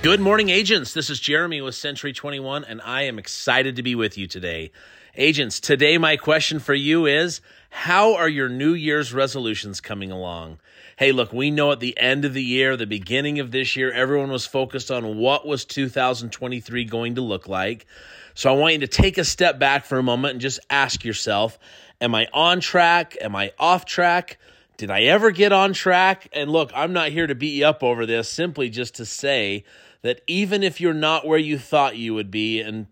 Good morning, agents. This is Jeremy with Century 21, and I am excited to be with you today. Agents, today my question for you is How are your New Year's resolutions coming along? Hey, look, we know at the end of the year, the beginning of this year, everyone was focused on what was 2023 going to look like. So I want you to take a step back for a moment and just ask yourself Am I on track? Am I off track? Did I ever get on track? And look, I'm not here to beat you up over this, simply just to say that even if you're not where you thought you would be, and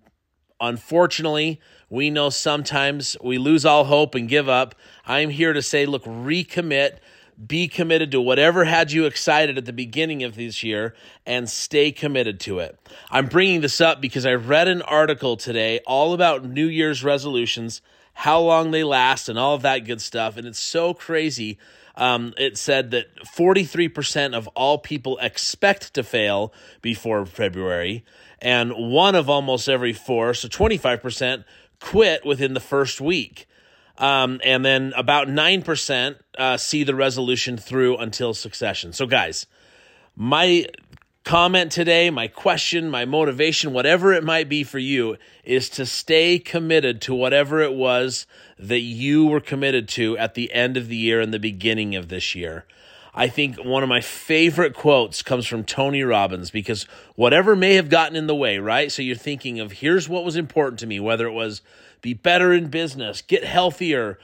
unfortunately, we know sometimes we lose all hope and give up. I'm here to say, look, recommit, be committed to whatever had you excited at the beginning of this year and stay committed to it. I'm bringing this up because I read an article today all about New Year's resolutions, how long they last, and all of that good stuff. And it's so crazy um, it said that 43% of all people expect to fail before February, and one of almost every four, so 25%, quit within the first week. Um, and then about 9% uh, see the resolution through until succession. So, guys, my comment today, my question, my motivation, whatever it might be for you, is to stay committed to whatever it was that you were committed to at the end of the year and the beginning of this year. I think one of my favorite quotes comes from Tony Robbins because whatever may have gotten in the way, right? So you're thinking of here's what was important to me, whether it was be better in business, get healthier,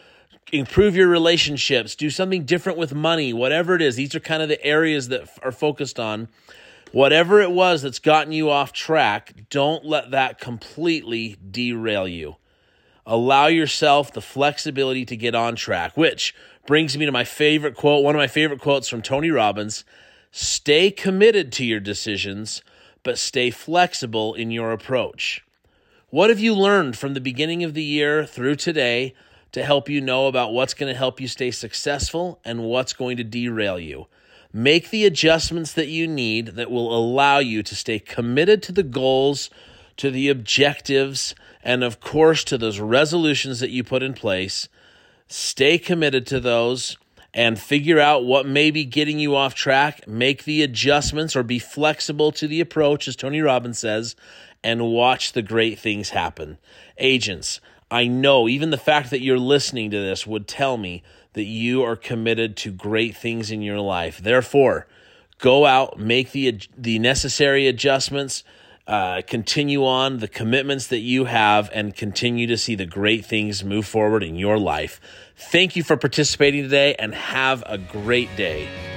improve your relationships, do something different with money, whatever it is. These are kind of the areas that are focused on. Whatever it was that's gotten you off track, don't let that completely derail you. Allow yourself the flexibility to get on track, which brings me to my favorite quote, one of my favorite quotes from Tony Robbins Stay committed to your decisions, but stay flexible in your approach. What have you learned from the beginning of the year through today to help you know about what's going to help you stay successful and what's going to derail you? Make the adjustments that you need that will allow you to stay committed to the goals, to the objectives, and of course to those resolutions that you put in place. Stay committed to those and figure out what may be getting you off track. Make the adjustments or be flexible to the approach, as Tony Robbins says, and watch the great things happen. Agents, I know even the fact that you're listening to this would tell me that you are committed to great things in your life. Therefore, go out, make the the necessary adjustments, uh, continue on the commitments that you have, and continue to see the great things move forward in your life. Thank you for participating today, and have a great day.